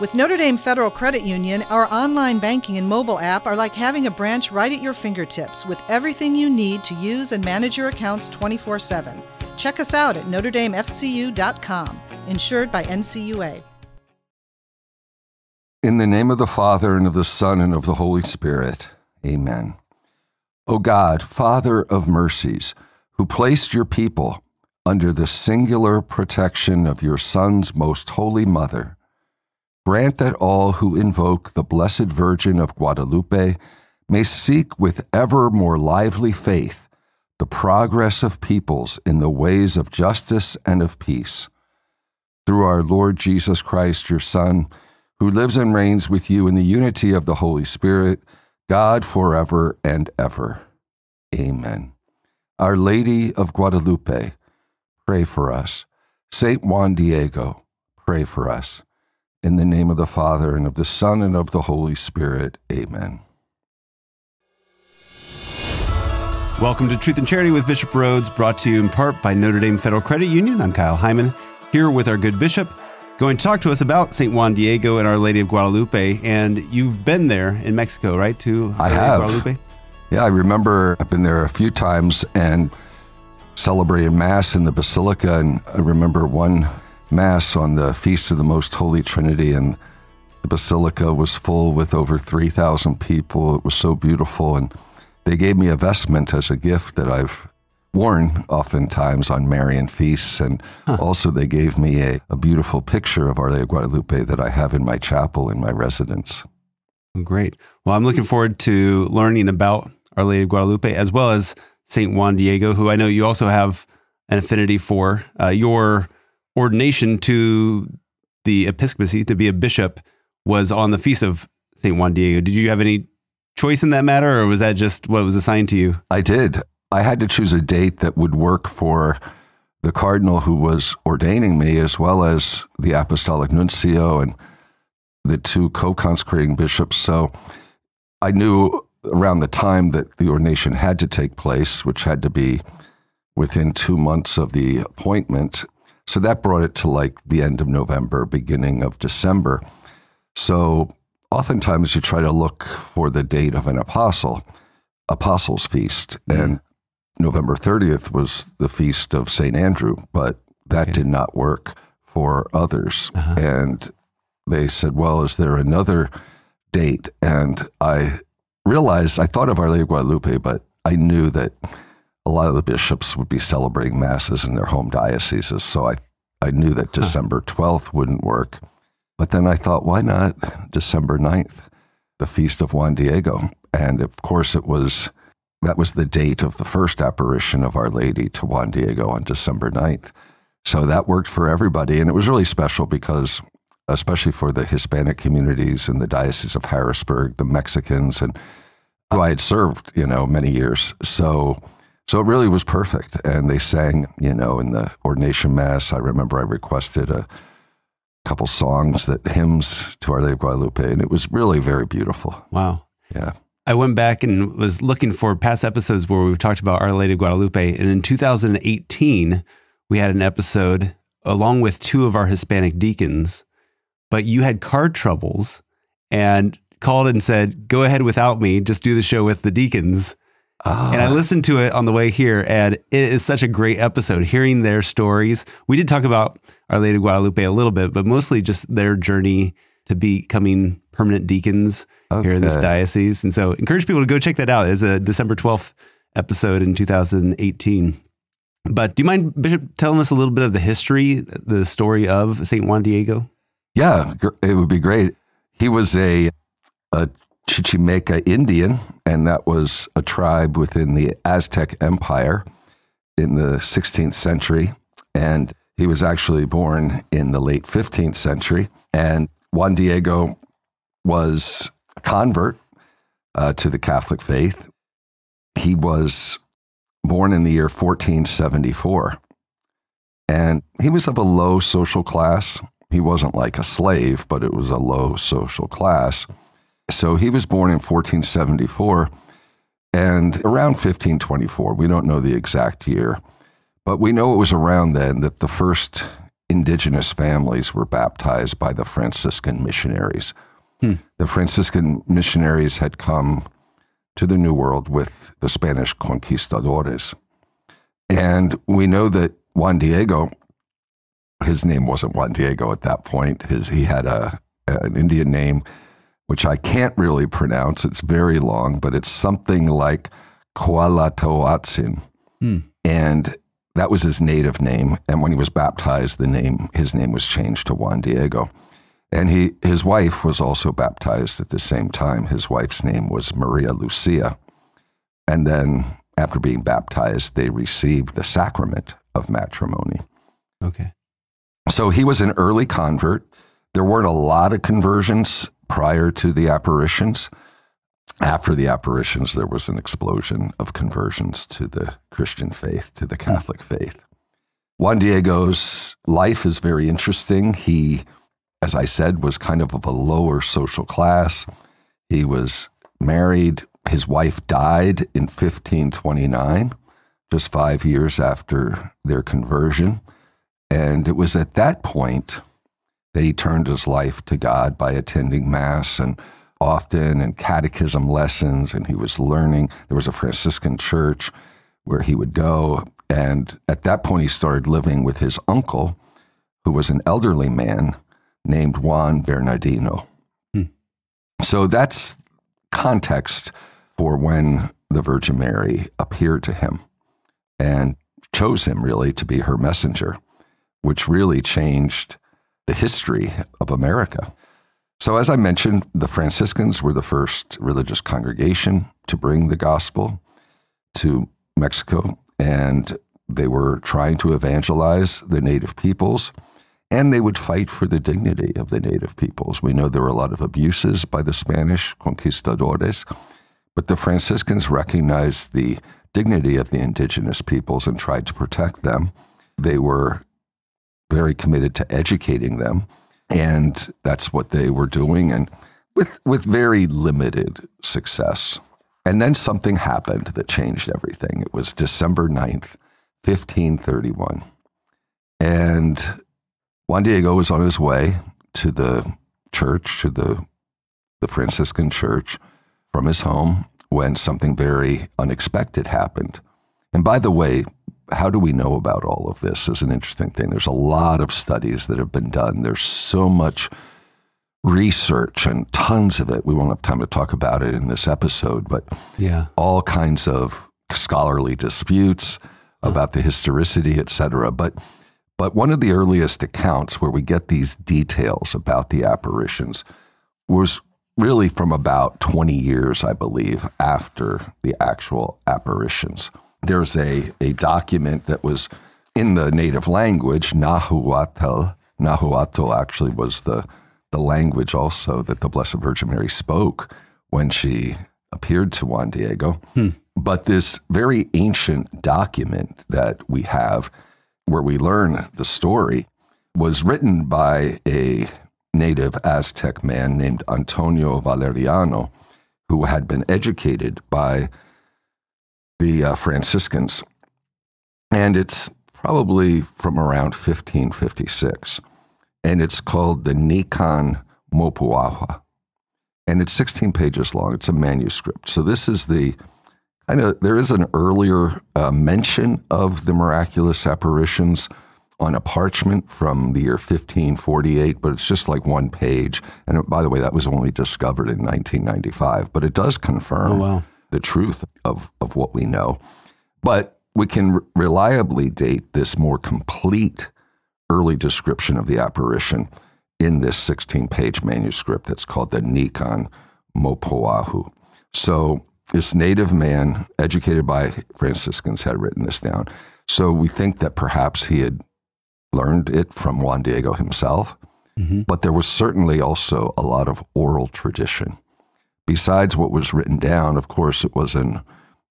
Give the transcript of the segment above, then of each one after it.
With Notre Dame Federal Credit Union, our online banking and mobile app are like having a branch right at your fingertips with everything you need to use and manage your accounts 24 7. Check us out at NotreDameFCU.com, insured by NCUA. In the name of the Father, and of the Son, and of the Holy Spirit. Amen. O God, Father of mercies, who placed your people under the singular protection of your Son's most holy mother, grant that all who invoke the Blessed Virgin of Guadalupe may seek with ever more lively faith the progress of peoples in the ways of justice and of peace. Through our Lord Jesus Christ, your Son, who lives and reigns with you in the unity of the Holy Spirit, God forever and ever. Amen. Our Lady of Guadalupe, pray for us. Saint Juan Diego, pray for us. In the name of the Father, and of the Son, and of the Holy Spirit. Amen. Welcome to Truth and Charity with Bishop Rhoades, brought to you in part by Notre Dame Federal Credit Union. I'm Kyle Heimann, here with our good bishop, going to talk to us about St. Juan Diego and Our Lady of Guadalupe. And you've been there in Mexico, right? To I have. Guadalupe? Yeah, I remember I've been there a few times and celebrated Mass in the Basilica. And I remember one Mass on the Feast of the Most Holy Trinity, and the Basilica was full with over 3,000 people. It was so beautiful. And they gave me a vestment as a gift that I've worn oftentimes on Marian feasts. And huh. also, they gave me a, a beautiful picture of Our Lady of Guadalupe that I have in my chapel in my residence. Great. Well, I'm looking forward to learning about Our Lady of Guadalupe as well as St. Juan Diego, who I know you also have an affinity for. Uh, your ordination to the episcopacy to be a bishop was on the feast of St. Juan Diego. Did you have any choice in that matter, or was that just what was assigned to you? I did. I had to choose a date that would work for the cardinal who was ordaining me, as well as the apostolic nuncio and the two co consecrating bishops. So I knew around the time that the ordination had to take place, which had to be within two months of the appointment, so that brought it to like the end of November, beginning of December. So oftentimes you try to look for the date of an apostle, apostles' feast. Mm-hmm. And November 30th was the feast of St. Andrew, but that okay. did not work for others. Uh-huh. And they said, well, is there another date? And I realized I thought of Our Lady of Guadalupe, but I knew that a lot of the bishops would be celebrating masses in their home dioceses. So I, I knew that December 12th wouldn't work. But then I thought, why not December 9th, the feast of Juan Diego? And of course, it was that was the date of the first apparition of Our Lady to Juan Diego on December 9th. So that worked for everybody. And it was really special because, especially for the Hispanic communities in the Diocese of Harrisburg, the Mexicans, and who I had served, you know, many years. So so it really was perfect. And they sang, you know, in the ordination mass. I remember I requested a couple songs that hymns to Our Lady of Guadalupe, and it was really very beautiful. Wow. Yeah. I went back and was looking for past episodes where we've talked about Our Lady of Guadalupe. And in 2018, we had an episode along with two of our Hispanic deacons, but you had car troubles and called and said, Go ahead without me, just do the show with the deacons. And I ah. listened to it on the way here, and it is such a great episode. Hearing their stories, we did talk about Our Lady Guadalupe a little bit, but mostly just their journey to becoming permanent deacons okay. here in this diocese. And so, encourage people to go check that out. It's a December twelfth episode in 2018. But do you mind, Bishop, telling us a little bit of the history, the story of Saint Juan Diego? Yeah, it would be great. He was a a Chichimeca Indian, and that was a tribe within the Aztec Empire in the 16th century. And he was actually born in the late 15th century. And Juan Diego was a convert uh, to the Catholic faith. He was born in the year 1474. And he was of a low social class. He wasn't like a slave, but it was a low social class. So he was born in 1474 and around 1524. We don't know the exact year, but we know it was around then that the first indigenous families were baptized by the Franciscan missionaries. Hmm. The Franciscan missionaries had come to the New World with the Spanish conquistadores. And we know that Juan Diego, his name wasn't Juan Diego at that point. His, he had a, an Indian name, which I can't really pronounce. It's very long, but it's something like Cuauhtlatoatzin. Hmm. And that was his native name. And when he was baptized, the name his name was changed to Juan Diego. And he his wife was also baptized at the same time. His wife's name was Maria Lucia. And then after being baptized, they received the sacrament of matrimony. Okay. So he was an early convert. There weren't a lot of conversions prior to the apparitions. After the apparitions, there was an explosion of conversions to the Christian faith, to the Catholic faith. Juan Diego's life is very interesting. He, as I said, was kind of of a lower social class. He was married. His wife died in 1529, just five years after their conversion. And it was at that point that he turned his life to God by attending Mass and often and catechism lessons, and he was learning. There was a Franciscan church where he would go. And at that point, he started living with his uncle, who was an elderly man named Juan Bernardino. Hmm. So that's context for when the Virgin Mary appeared to him and chose him really to be her messenger, which really changed the history of America. So, as I mentioned, the Franciscans were the first religious congregation to bring the gospel to Mexico, and they were trying to evangelize the native peoples, and they would fight for the dignity of the native peoples. We know there were a lot of abuses by the Spanish conquistadores, but the Franciscans recognized the dignity of the indigenous peoples and tried to protect them. They were very committed to educating them and that's what they were doing, and with with very limited success. And then something happened that changed everything. It was December 9th, 1531. And Juan Diego was on his way to the church, to the, the Franciscan church from his home when something very unexpected happened. And by the way, how do we know about all of this is an interesting thing. There's a lot of studies that have been done. There's so much research and tons of it. We won't have time to talk about it in this episode, but yeah, all kinds of scholarly disputes about the historicity, et cetera. But but one of the earliest accounts where we get these details about the apparitions was really from about 20 years, I believe, after the actual apparitions there's a, a document that was in the native language, Nahuatl. Nahuatl actually was the, the language also that the Blessed Virgin Mary spoke when she appeared to Juan Diego. Hmm. But this very ancient document that we have, where we learn the story, was written by a native Aztec man named Antonio Valeriano, who had been educated by the uh, Franciscans. And it's probably from around 1556. And it's called the Nican Mopohua. And it's 16 pages long. It's a manuscript. So this is the kind of, there is an earlier uh, mention of the miraculous apparitions on a parchment from the year 1548, but it's just like one page. And by the way, that was only discovered in 1995, but it does confirm. Oh, wow the truth of, of what we know. But we can reliably date this more complete early description of the apparition in this 16 page manuscript that's called the Nican Mopohua. So, this native man, educated by Franciscans, had written this down. So, we think that perhaps he had learned it from Juan Diego himself, mm-hmm. but there was certainly also a lot of oral tradition besides what was written down, of course, it was in,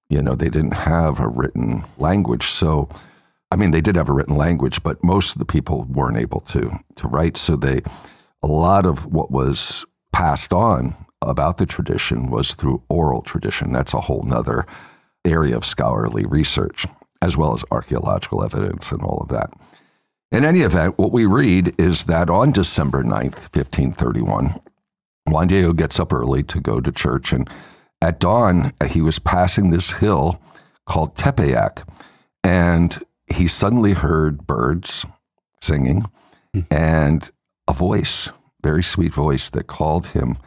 you know, they didn't have a written language. So, I mean, they did have a written language, but most of the people weren't able to to write. So they, a lot of what was passed on about the tradition was through oral tradition. That's a whole nother area of scholarly research, as well as archaeological evidence and all of that. In any event, what we read is that on December 9th, 1531, Juan Diego gets up early to go to church, and at dawn, uh, he was passing this hill called Tepeyac, and he suddenly heard birds singing hmm. and a voice, very sweet voice, that called him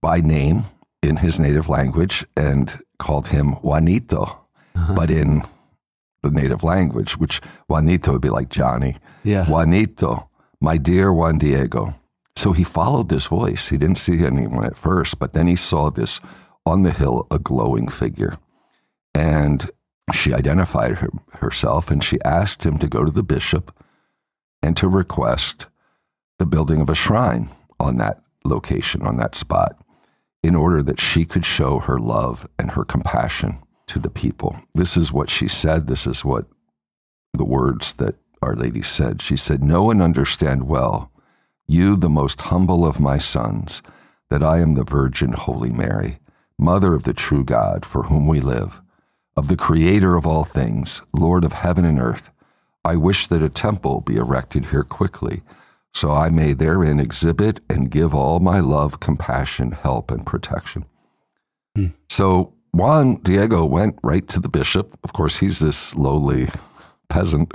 by name in his native language and called him Juanito, uh-huh. but in the native language, which Juanito would be like Johnny. Yeah. Juanito, my dear Juan Diego. So he followed this voice. He didn't see anyone at first, but then he saw this on the hill, a glowing figure. And she identified her, herself and she asked him to go to the bishop and to request the building of a shrine on that location, on that spot, in order that she could show her love and her compassion to the people. This is what she said. This is what the words that Our Lady said. She said, Know and understand well, you, the most humble of my sons, that I am the Virgin Holy Mary, Mother of the true God, for whom we live, of the Creator of all things, Lord of heaven and earth. I wish that a temple be erected here quickly, so I may therein exhibit and give all my love, compassion, help, and protection. Hmm. So Juan Diego went right to the bishop. Of course, he's this lowly peasant.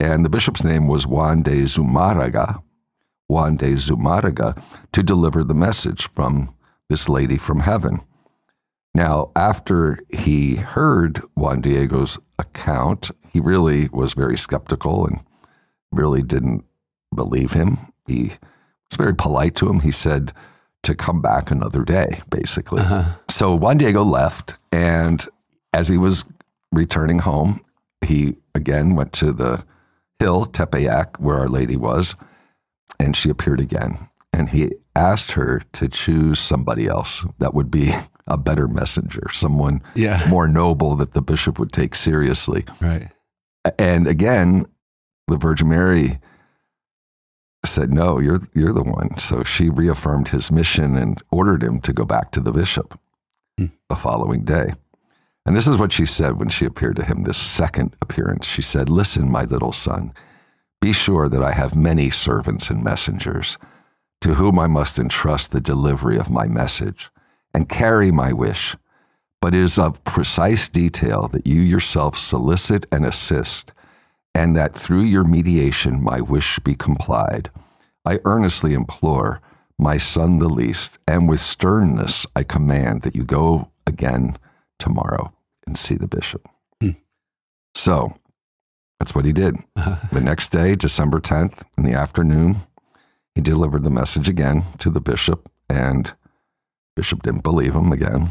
And the bishop's name was Juan de Zumárraga, Juan de Zumárraga, to deliver the message from this lady from heaven. Now, after he heard Juan Diego's account, he really was very skeptical and really didn't believe him. He was very polite to him. He said to come back another day, basically. Uh-huh. So Juan Diego left, and as he was returning home, he again went to the hill, Tepeyac, where Our Lady was, and she appeared again. And he asked her to choose somebody else that would be a better messenger, someone Yeah. more noble that the bishop would take seriously. Right. And again, the Virgin Mary said, "No, you're you're the one." So she reaffirmed his mission and ordered him to go back to the bishop hmm. the following day. And this is what she said when she appeared to him this second appearance. She said, "Listen, my little son, be sure that I have many servants and messengers to whom I must entrust the delivery of my message and carry my wish." but it is of precise detail that you yourself solicit and assist, and that through your mediation my wish be complied. I earnestly implore my son the least, and with sternness I command that you go again tomorrow and see the bishop. Hmm. So that's what he did. The next day, December 10th, in the afternoon, he delivered the message again to the bishop, and bishop didn't believe him again.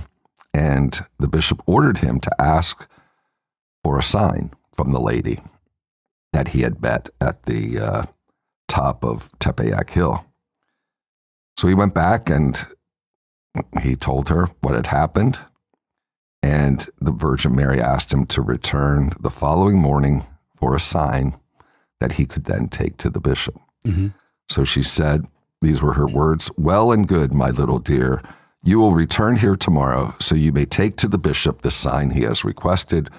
And the bishop ordered him to ask for a sign from the lady that he had met at the uh, top of Tepeyac Hill. So he went back and he told her what had happened. And the Virgin Mary asked him to return the following morning for a sign that he could then take to the bishop. Mm-hmm. So she said, These were her words Well and good, my little dear. You will return here tomorrow, so you may take to the bishop the sign he has requested.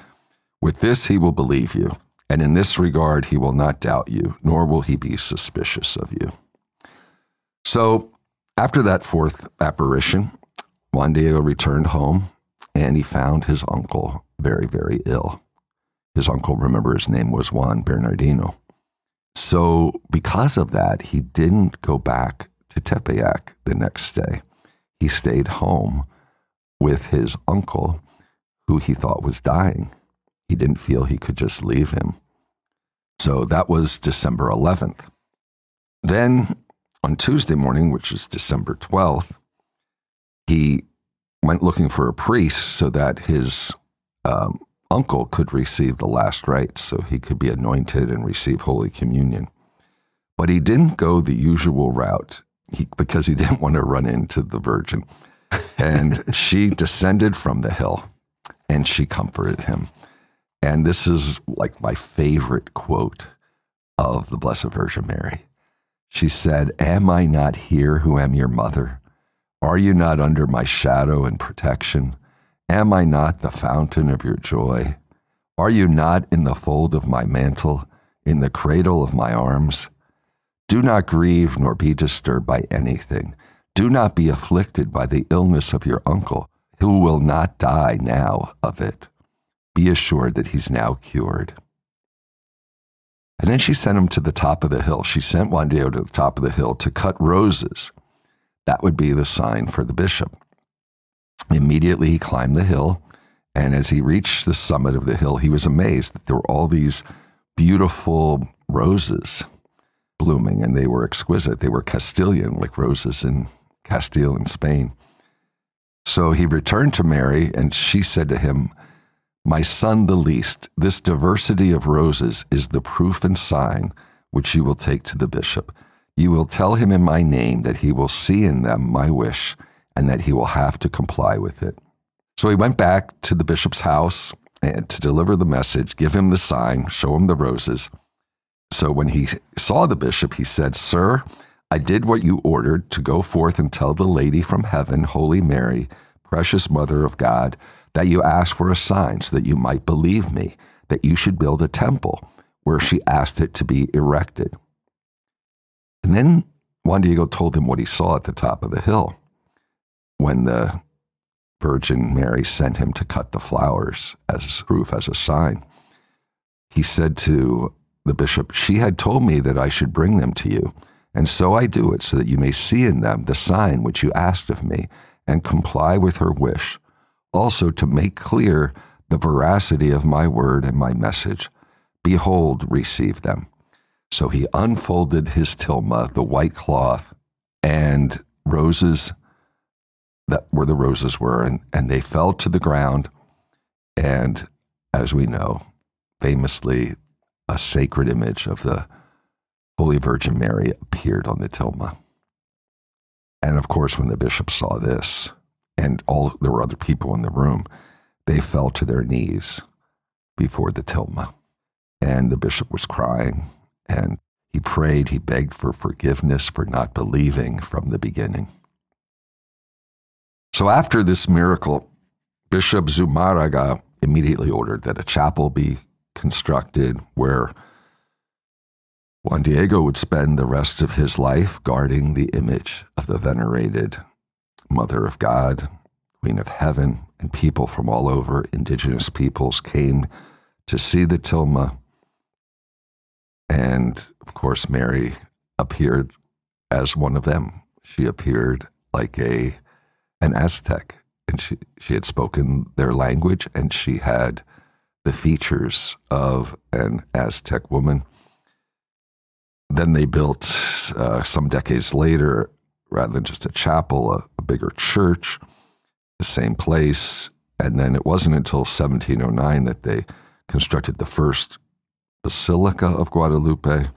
With this, he will believe you, and in this regard, he will not doubt you, nor will he be suspicious of you. So, after that fourth apparition, Juan Diego returned home and he found his uncle very, very ill. His uncle, remember, his name was Juan Bernardino. So, because of that, he didn't go back to Tepeyac the next day. He stayed home with his uncle, who he thought was dying. He didn't feel he could just leave him. So that was December 11th. Then on Tuesday morning, which is December 12th, he went looking for a priest so that his um, uncle could receive the last rites, so he could be anointed and receive Holy Communion. But he didn't go the usual route he, because he didn't want to run into the Virgin. And she descended from the hill and she comforted him. And this is like my favorite quote of the Blessed Virgin Mary. She said, Am I not here who am your mother? Are you not under my shadow and protection? Am I not the fountain of your joy? Are you not in the fold of my mantle, in the cradle of my arms. Do not grieve nor be disturbed by anything. Do not be afflicted by the illness of your uncle, who will not die now of it. Be assured that he's now cured. And then she sent him to the top of the hill. She sent Juan Diego to the top of the hill to cut roses. That would be the sign for the bishop. Immediately he climbed the hill, and as he reached the summit of the hill, he was amazed that there were all these beautiful roses blooming, and they were exquisite. They were Castilian, like roses in Castile in Spain. So he returned to Mary, and she said to him, My son, the least, this diversity of roses is the proof and sign which you will take to the bishop. You will tell him in my name that he will see in them my wish and that he will have to comply with it. So he went back to the bishop's house to deliver the message, give him the sign, show him the roses. So when he saw the bishop, he said, Sir, I did what you ordered to go forth and tell the lady from heaven, Holy Mary, precious Mother of God, that you asked for a sign so that you might believe me, that you should build a temple where she asked it to be erected. And then Juan Diego told him what he saw at the top of the hill when the Virgin Mary sent him to cut the flowers as proof, as a sign. He said to the bishop, She had told me that I should bring them to you, and so I do it, so that you may see in them the sign which you asked of me, and comply with her wish, also to make clear the veracity of my word and my message. Behold, receive them. So he unfolded his tilma, the white cloth, and roses that where the roses were, and, and they fell to the ground. And as we know, famously, a sacred image of the Holy Virgin Mary appeared on the tilma. And of course, when the bishop saw this, and all there were other people in the room, they fell to their knees before the tilma. And the bishop was crying, and he prayed, he begged for forgiveness for not believing from the beginning. So after this miracle, Bishop Zumárraga immediately ordered that a chapel be constructed where Juan Diego would spend the rest of his life guarding the image of the venerated Mother of God, Queen of Heaven, and people from all over, indigenous peoples, came to see the tilma. And of course, Mary appeared as one of them. She appeared like a an Aztec, and she, she had spoken their language, and she had the features of an Aztec woman. Then they built, uh, some decades later, rather than just a chapel, a, a bigger church, the same place. And then it wasn't until 1709 that they constructed the first Basilica of Guadalupe.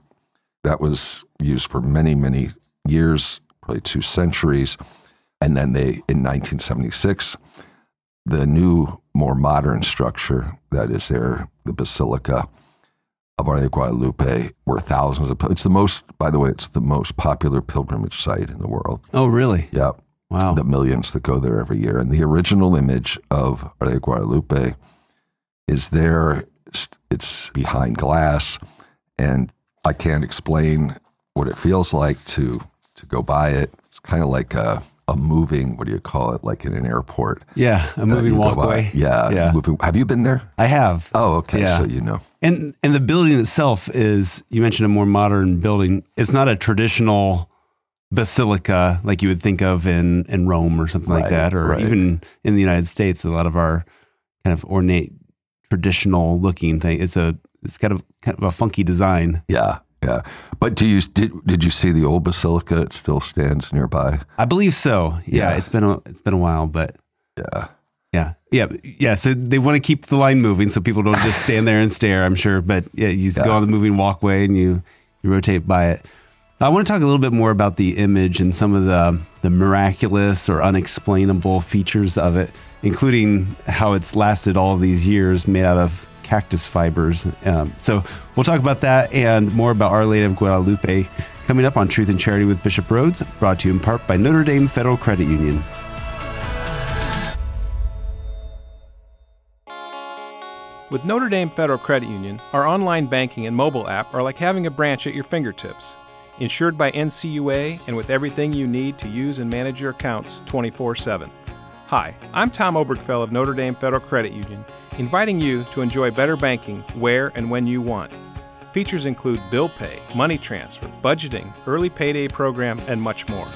That was used for many, many years, probably two centuries. And then they, in 1976, the new, more modern structure that is there, the Basilica of Our Lady of Guadalupe, where thousands of, it's the most, by the way, it's the most popular pilgrimage site in the world. Oh, really? Yeah. Wow. The millions that go there every year. And the original image of Our Lady of Guadalupe is there. It's, it's behind glass. And I can't explain what it feels like to to go by it. It's kind of like a, a moving, what do you call it, like in an airport. Yeah, a moving you go by. walkway. Yeah, Yeah. Moving, have you been there? I have. Oh, okay. Yeah. So you know. And and the building itself is you mentioned a more modern building. It's not a traditional basilica like you would think of in in Rome or something like that, or right. even in the United States. A lot of our kind of ornate, traditional looking thing. It's a it's kind of kind of a funky design. Yeah, yeah. But do you did did you see the old basilica? It still stands nearby. I believe so. Yeah, Yeah. it's been a it's been a while, but Yeah. yeah, yeah, yeah. So they want to keep the line moving, so people don't just stand there and stare. I'm sure, but yeah, you go on the moving walkway and you you rotate by it. I want to talk a little bit more about the image and some of the the miraculous or unexplainable features of it, including how it's lasted all these years, made out of cactus fibers. Um, so we'll talk about that and more about Our Lady of Guadalupe coming up on Truth and Charity with Bishop Rhoades, brought to you in part by Notre Dame Federal Credit Union. With Notre Dame Federal Credit Union, our online banking and mobile app are like having a branch at your fingertips. Insured by NCUA and with everything you need to use and manage your accounts 24 7. Hi, I'm Tom Obergfell of Notre Dame Federal Credit Union, inviting you to enjoy better banking where and when you want. Features include bill pay, money transfer, budgeting, early payday program, and much more.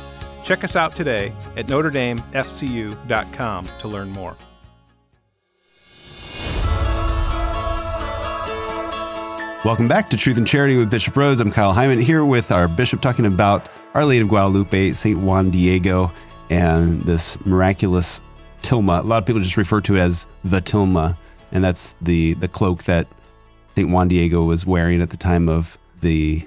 Check us out today at NotreDameFCU.com to learn more. Welcome back to Truth and Charity with Bishop Rhoades. I'm Kyle Heimann here with our bishop talking about Our Lady of Guadalupe, St. Juan Diego, and this miraculous tilma. A lot of people just refer to it as the tilma, and that's the, the cloak that St. Juan Diego was wearing at the time of the.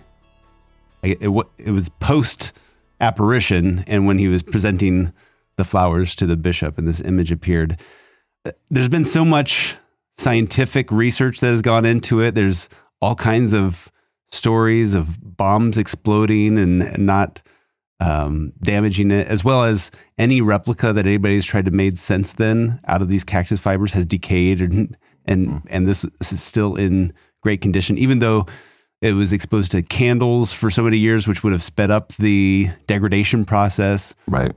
It, it, it was post apparition, and when he was presenting the flowers to the bishop, and this image appeared. Uh, there's been so much scientific research that has gone into it. There's all kinds of stories of bombs exploding and not um, damaging it, as well as any replica that anybody's tried to make since then out of these cactus fibers has decayed, and and mm. and this, is still in great condition, even though it was exposed to candles for so many years, which would have sped up the degradation process. Right.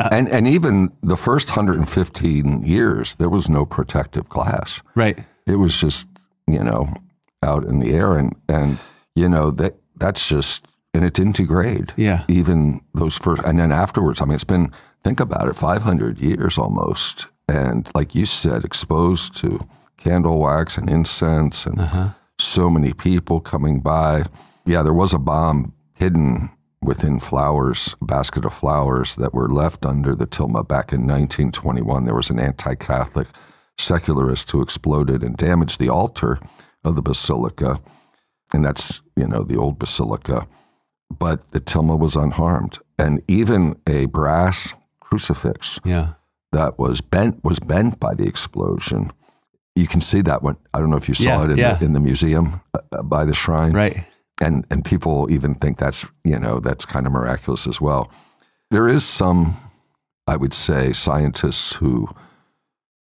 Uh, and and even the first 115 years, there was no protective glass. Right. It was just you know out in the air, and and you know that that's just and it didn't degrade. Yeah. Even those first, and then afterwards. I mean, it's been think about it, 500 years almost, and like you said, exposed to candle wax and incense, and uh-huh. so many people coming by. Yeah, there was a bomb hidden within flowers, a basket of flowers that were left under the tilma back in 1921. There was an anti-Catholic secularist who exploded and damaged the altar of the basilica, and that's you know the old basilica. But the tilma was unharmed, and even a brass crucifix yeah. that was bent was bent by the explosion. You can see that one. I don't know if you saw yeah, it in, yeah. the, in the museum uh, by the shrine, right? And and people even think that's you know that's kind of miraculous as well. There is some, I would say, scientists who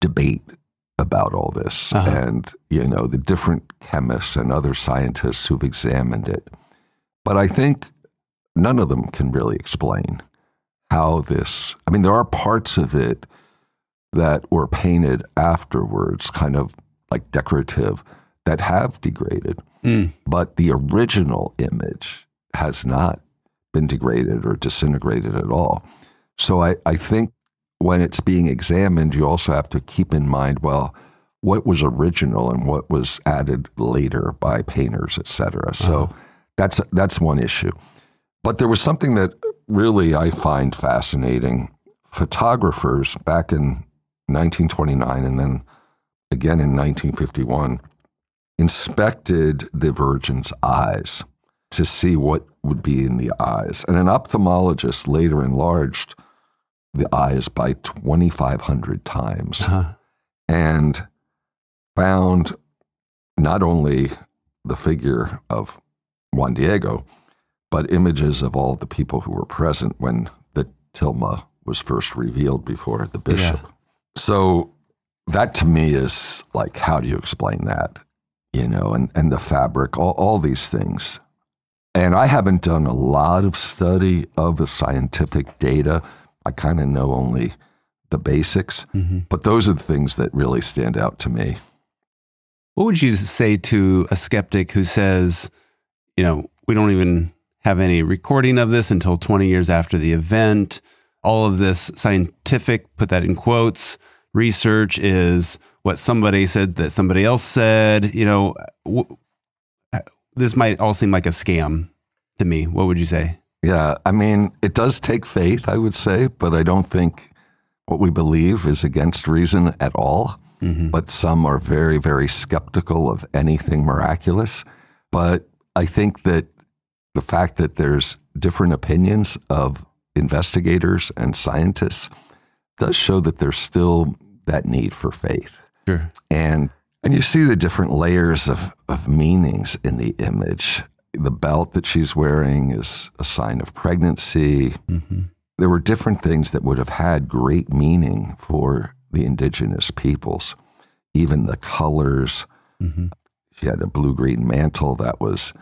debate about all this, uh-huh. and you know the different chemists and other scientists who've examined it. But I think none of them can really explain how this. I mean, there are parts of it that were painted afterwards, kind of like decorative, that have degraded. Mm. But the original image has not been degraded or disintegrated at all. So I, I think when it's being examined, you also have to keep in mind, well, what was original and what was added later by painters, et cetera. So uh-huh. that's that's one issue. But there was something that really I find fascinating. Photographers back in 1929 and then again in 1951 inspected the Virgin's eyes to see what would be in the eyes. And an ophthalmologist later enlarged the eyes by 2,500 times uh-huh. and found not only the figure of Juan Diego, but images of all the people who were present when the tilma was first revealed before the bishop. Yeah. So that to me is like, how do you explain that? You know, and, and the fabric, all, all these things. And I haven't done a lot of study of the scientific data I kind of know only the basics, mm-hmm. but those are the things that really stand out to me. What would you say to a skeptic who says, you know, we don't even have any recording of this until 20 years after the event? All of this scientific, put that in quotes, research is what somebody said that somebody else said. You know, w- this might all seem like a scam to me. What would you say? Yeah, I mean, it does take faith, I would say, but I don't think what we believe is against reason at all. Mm-hmm. But some are very, very skeptical of anything miraculous. But I think that the fact that there's different opinions of investigators and scientists does show that there's still that need for faith. Sure. And and you see the different layers of, of meanings in the image the belt that she's wearing is a sign of pregnancy. Mm-hmm. There were different things that would have had great meaning for the indigenous peoples. even the colors. Mm-hmm. She had a blue green mantle that was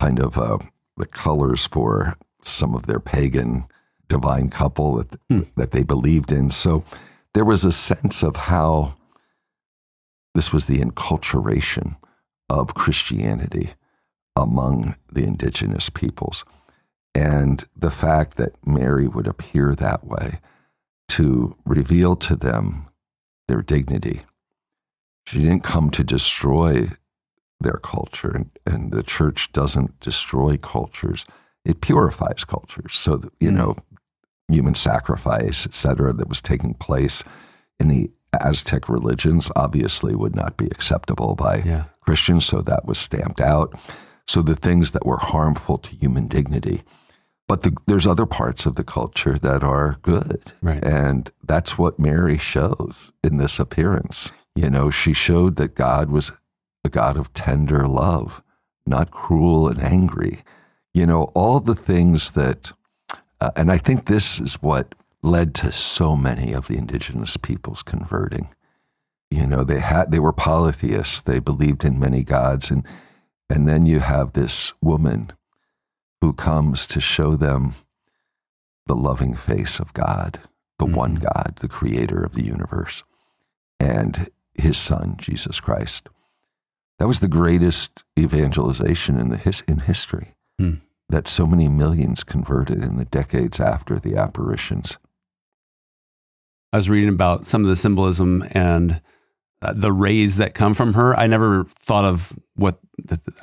kind of uh, the colors for some of their pagan divine couple that, Hmm. that they believed in. So there was a sense of how this was the enculturation of Christianity among the indigenous peoples. And the fact that Mary would appear that way to reveal to them their dignity. She didn't come to destroy their culture, and, and the church doesn't destroy cultures. It purifies cultures. So, that, you Mm. know, human sacrifice, et cetera, that was taking place in the Aztec religions obviously would not be acceptable by Yeah. Christians, so that was stamped out. So the things that were harmful to human dignity. But the, there's other parts of the culture that are good. Right. And that's what Mary shows in this appearance. You know, she showed that God was a God of tender love, not cruel and angry. You know, all the things that, uh, and I think this is what led to so many of the indigenous peoples converting. You know, they had they were polytheists. They believed in many gods, and and then you have this woman who comes to show them the loving face of God, the Mhm. one God, the creator of the universe, and his son, Jesus Christ. That was the greatest evangelization in, the his, in history Hmm. that so many millions converted in the decades after the apparitions. I was reading about some of the symbolism and uh, the rays that come from her. I never thought of what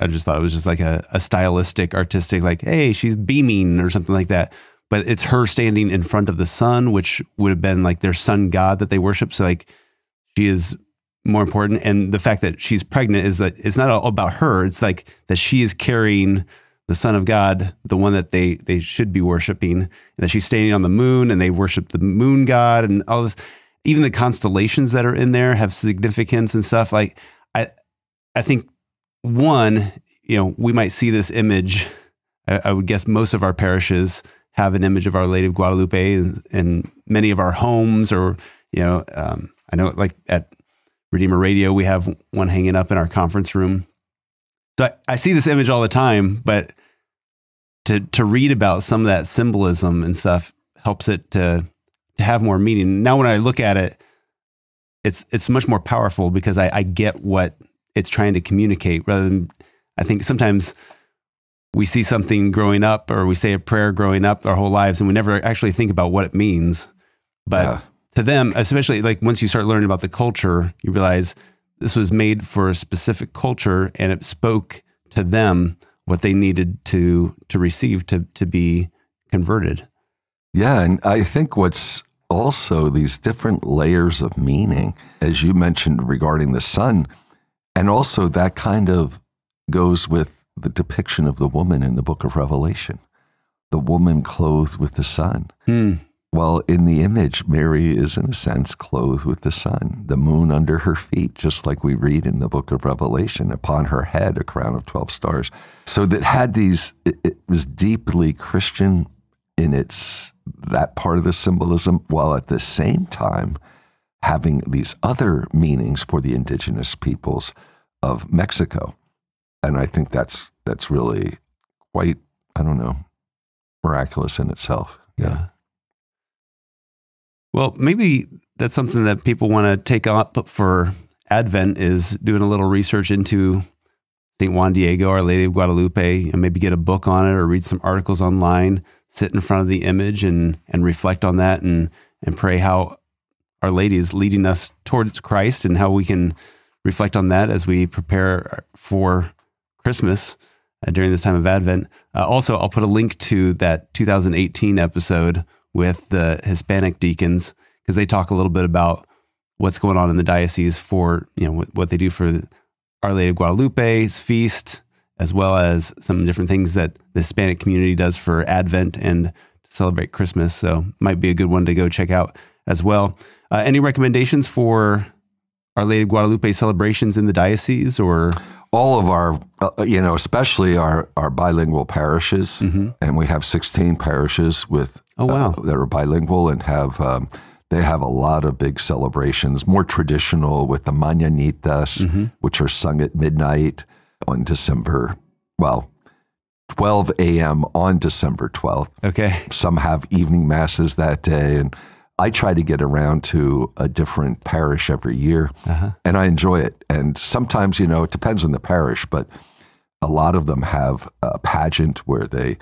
I just thought it was just like a, a stylistic, artistic, like, hey, she's beaming or something like that. But it's her standing in front of the sun, which would have been like their sun god that they worship. So, like, she is more important. And the fact that she's pregnant is that it's not all about her. It's like that she is carrying the Son of God, the one that they they should be worshiping, and that she's standing on the moon and they worship the moon god and all this. Even the constellations that are in there have significance and stuff. Like I, I think one, you know, we might see this image. I, I would guess most of our parishes have an image of Our Lady of Guadalupe, and, and many of our homes, or you know, um, I know like at Redeemer Radio, we have one hanging up in our conference room. So I, I see this image all the time, but to to read about some of that symbolism and stuff helps it to to have more meaning. Now, when I look at it, it's it's much more powerful because I, I get what it's trying to communicate. Rather than I think sometimes we see something growing up or we say a prayer growing up our whole lives and we never actually think about what it means. But Yeah. To them, especially like once you start learning about the culture, you realize this was made for a specific culture and it spoke to them what they needed to to receive to to be converted. Yeah, and I think what's also these different layers of meaning, as you mentioned regarding the sun, and also that kind of goes with the depiction of the woman in the book of Revelation, the woman clothed with the sun. Hmm. Well, in the image, Mary is in a sense clothed with the sun, the moon under her feet, just like we read in the book of Revelation, upon her head, a crown of 12 stars. So that had these, it, it was deeply Christian in its, that part of the symbolism, while at the same time having these other meanings for the indigenous peoples of Mexico. And I think that's, that's really quite, I don't know, miraculous in itself. Yeah. Well, maybe that's something that people want to take up for Advent is doing a little research into St. Juan Diego, Our Lady of Guadalupe, and maybe get a book on it or read some articles online, sit in front of the image and and reflect on that and and pray how Our Lady is leading us towards Christ and how we can reflect on that as we prepare for Christmas uh, during this time of Advent. Uh, also, I'll put a link to that 2018 episode with the Hispanic deacons because they talk a little bit about what's going on in the diocese for you know what, they do for Our Lady of Guadalupe's feast, as well as some different things that the Hispanic community does for Advent and to celebrate Christmas. So, might be a good one to go check out as well. Uh, any recommendations for Our Lady of Guadalupe celebrations in the diocese or? all of our, uh, you know, especially our, our bilingual parishes, and we have 16 parishes with Oh, wow. uh, that are bilingual and have um, They have a lot of big celebrations, more traditional with the Mañanitas, which are sung at midnight on December, well, 12 a.m. on December 12th. Okay. Some have evening masses that day. And I try to get around to a different parish every year and I enjoy it. And sometimes, you know, it depends on the parish, but a lot of them have a pageant where they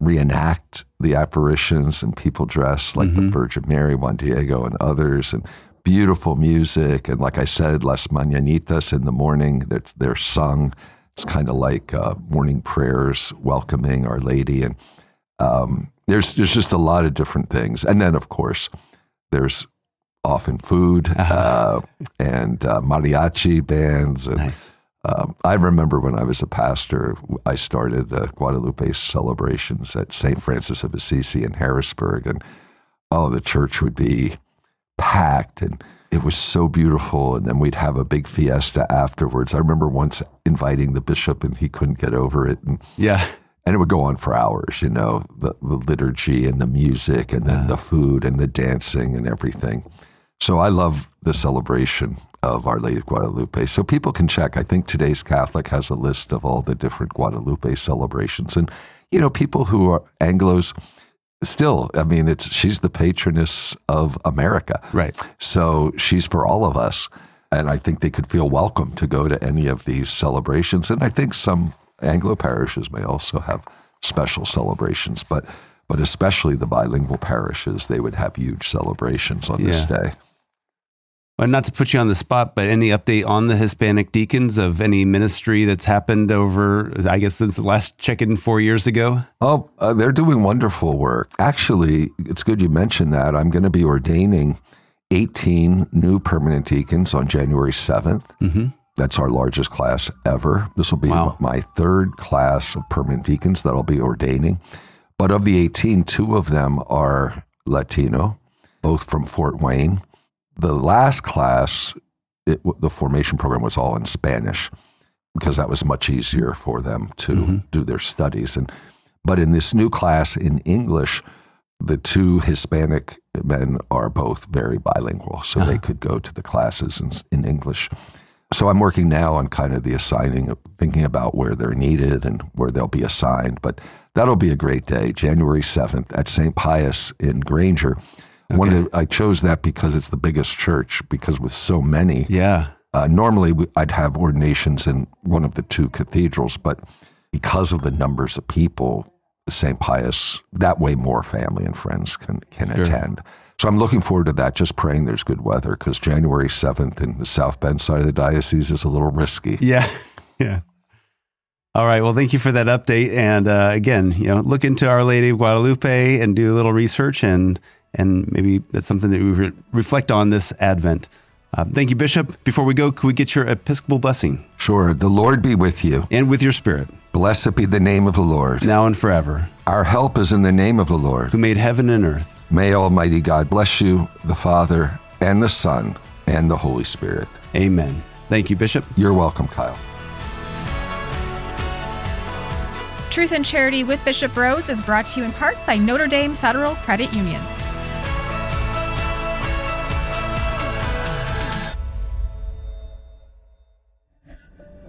reenact the apparitions and people dress like the Virgin Mary, Juan Diego, and others. And beautiful music. And like I said, Las Mañanitas in the morning, they're, they're sung. It's kind of like uh, morning prayers welcoming Our Lady. And um, there's, there's just a lot of different things. And then, of course, there's often food uh, and uh, mariachi bands. And, Nice. um, I remember when I was a pastor, I started the Guadalupe celebrations at St. Francis of Assisi in Harrisburg. And oh, the church would be packed and it was so beautiful. And then we'd have a big fiesta afterwards. I remember once inviting the bishop and he couldn't get over it. And Yeah. And it would go on for hours, you know, the, the liturgy and the music and then the food and the dancing and everything. So I love the celebration of Our Lady of Guadalupe. So people can check. I think today's Catholic has a list of all the different Guadalupe celebrations. And, you know, people who are Anglos still, I mean, it's she's the patroness of America. Right. So she's for all of us. And I think they could feel welcome to go to any of these celebrations. And I think some Anglo parishes may also have special celebrations, but but especially the bilingual parishes, they would have huge celebrations on this day. Well, not to put you on the spot, but any update on the Hispanic deacons of any ministry that's happened over, I guess, since the last check in four years ago? Oh, uh, they're doing wonderful work. Actually, it's good you mentioned that. I'm going to be ordaining 18 new permanent deacons on January 7th. Mm-hmm. That's our largest class ever. This will be Wow. my third class of permanent deacons that I'll be ordaining. But of the 18, two of them are Latino, both from Fort Wayne. The last class, it, the formation program was all in Spanish because that was much easier for them to mm-hmm. do their studies. And but in this new class in English, the two Hispanic men are both very bilingual, so they uh-huh. could go to the classes in, in English. So I'm working now on kind of the assigning, of thinking about where they're needed and where they'll be assigned. But that'll be a great day, January 7th at St. Pius in Granger. One the- I chose that because it's the biggest church, because with so many, Yeah. uh, normally, we- I'd have ordinations in one of the two cathedrals, but because of the numbers of people, St. Pius, that way more family and friends can, can attend. So I'm looking forward to that, just praying there's good weather because January 7th in the South Bend side of the diocese is a little risky. Yeah. Yeah. All right. Well, thank you for that update. And uh, again, you know, look into Our Lady of Guadalupe and do a little research, and and maybe that's something that we re- reflect on this Advent. Uh, thank you, Bishop. Before we go, could we get your Episcopal blessing Sure, the Lord be with you. and with your spirit, Blessed be the name of the Lord. now and forever, Our help is in the name of the Lord. who made heaven and earth? May Almighty God bless you, the Father, and the Son, and the Holy Spirit. Amen. Thank you, Bishop. You're welcome, Kyle. Truth and Charity with Bishop Rhoades is brought to you in part by Notre Dame Federal Credit Union.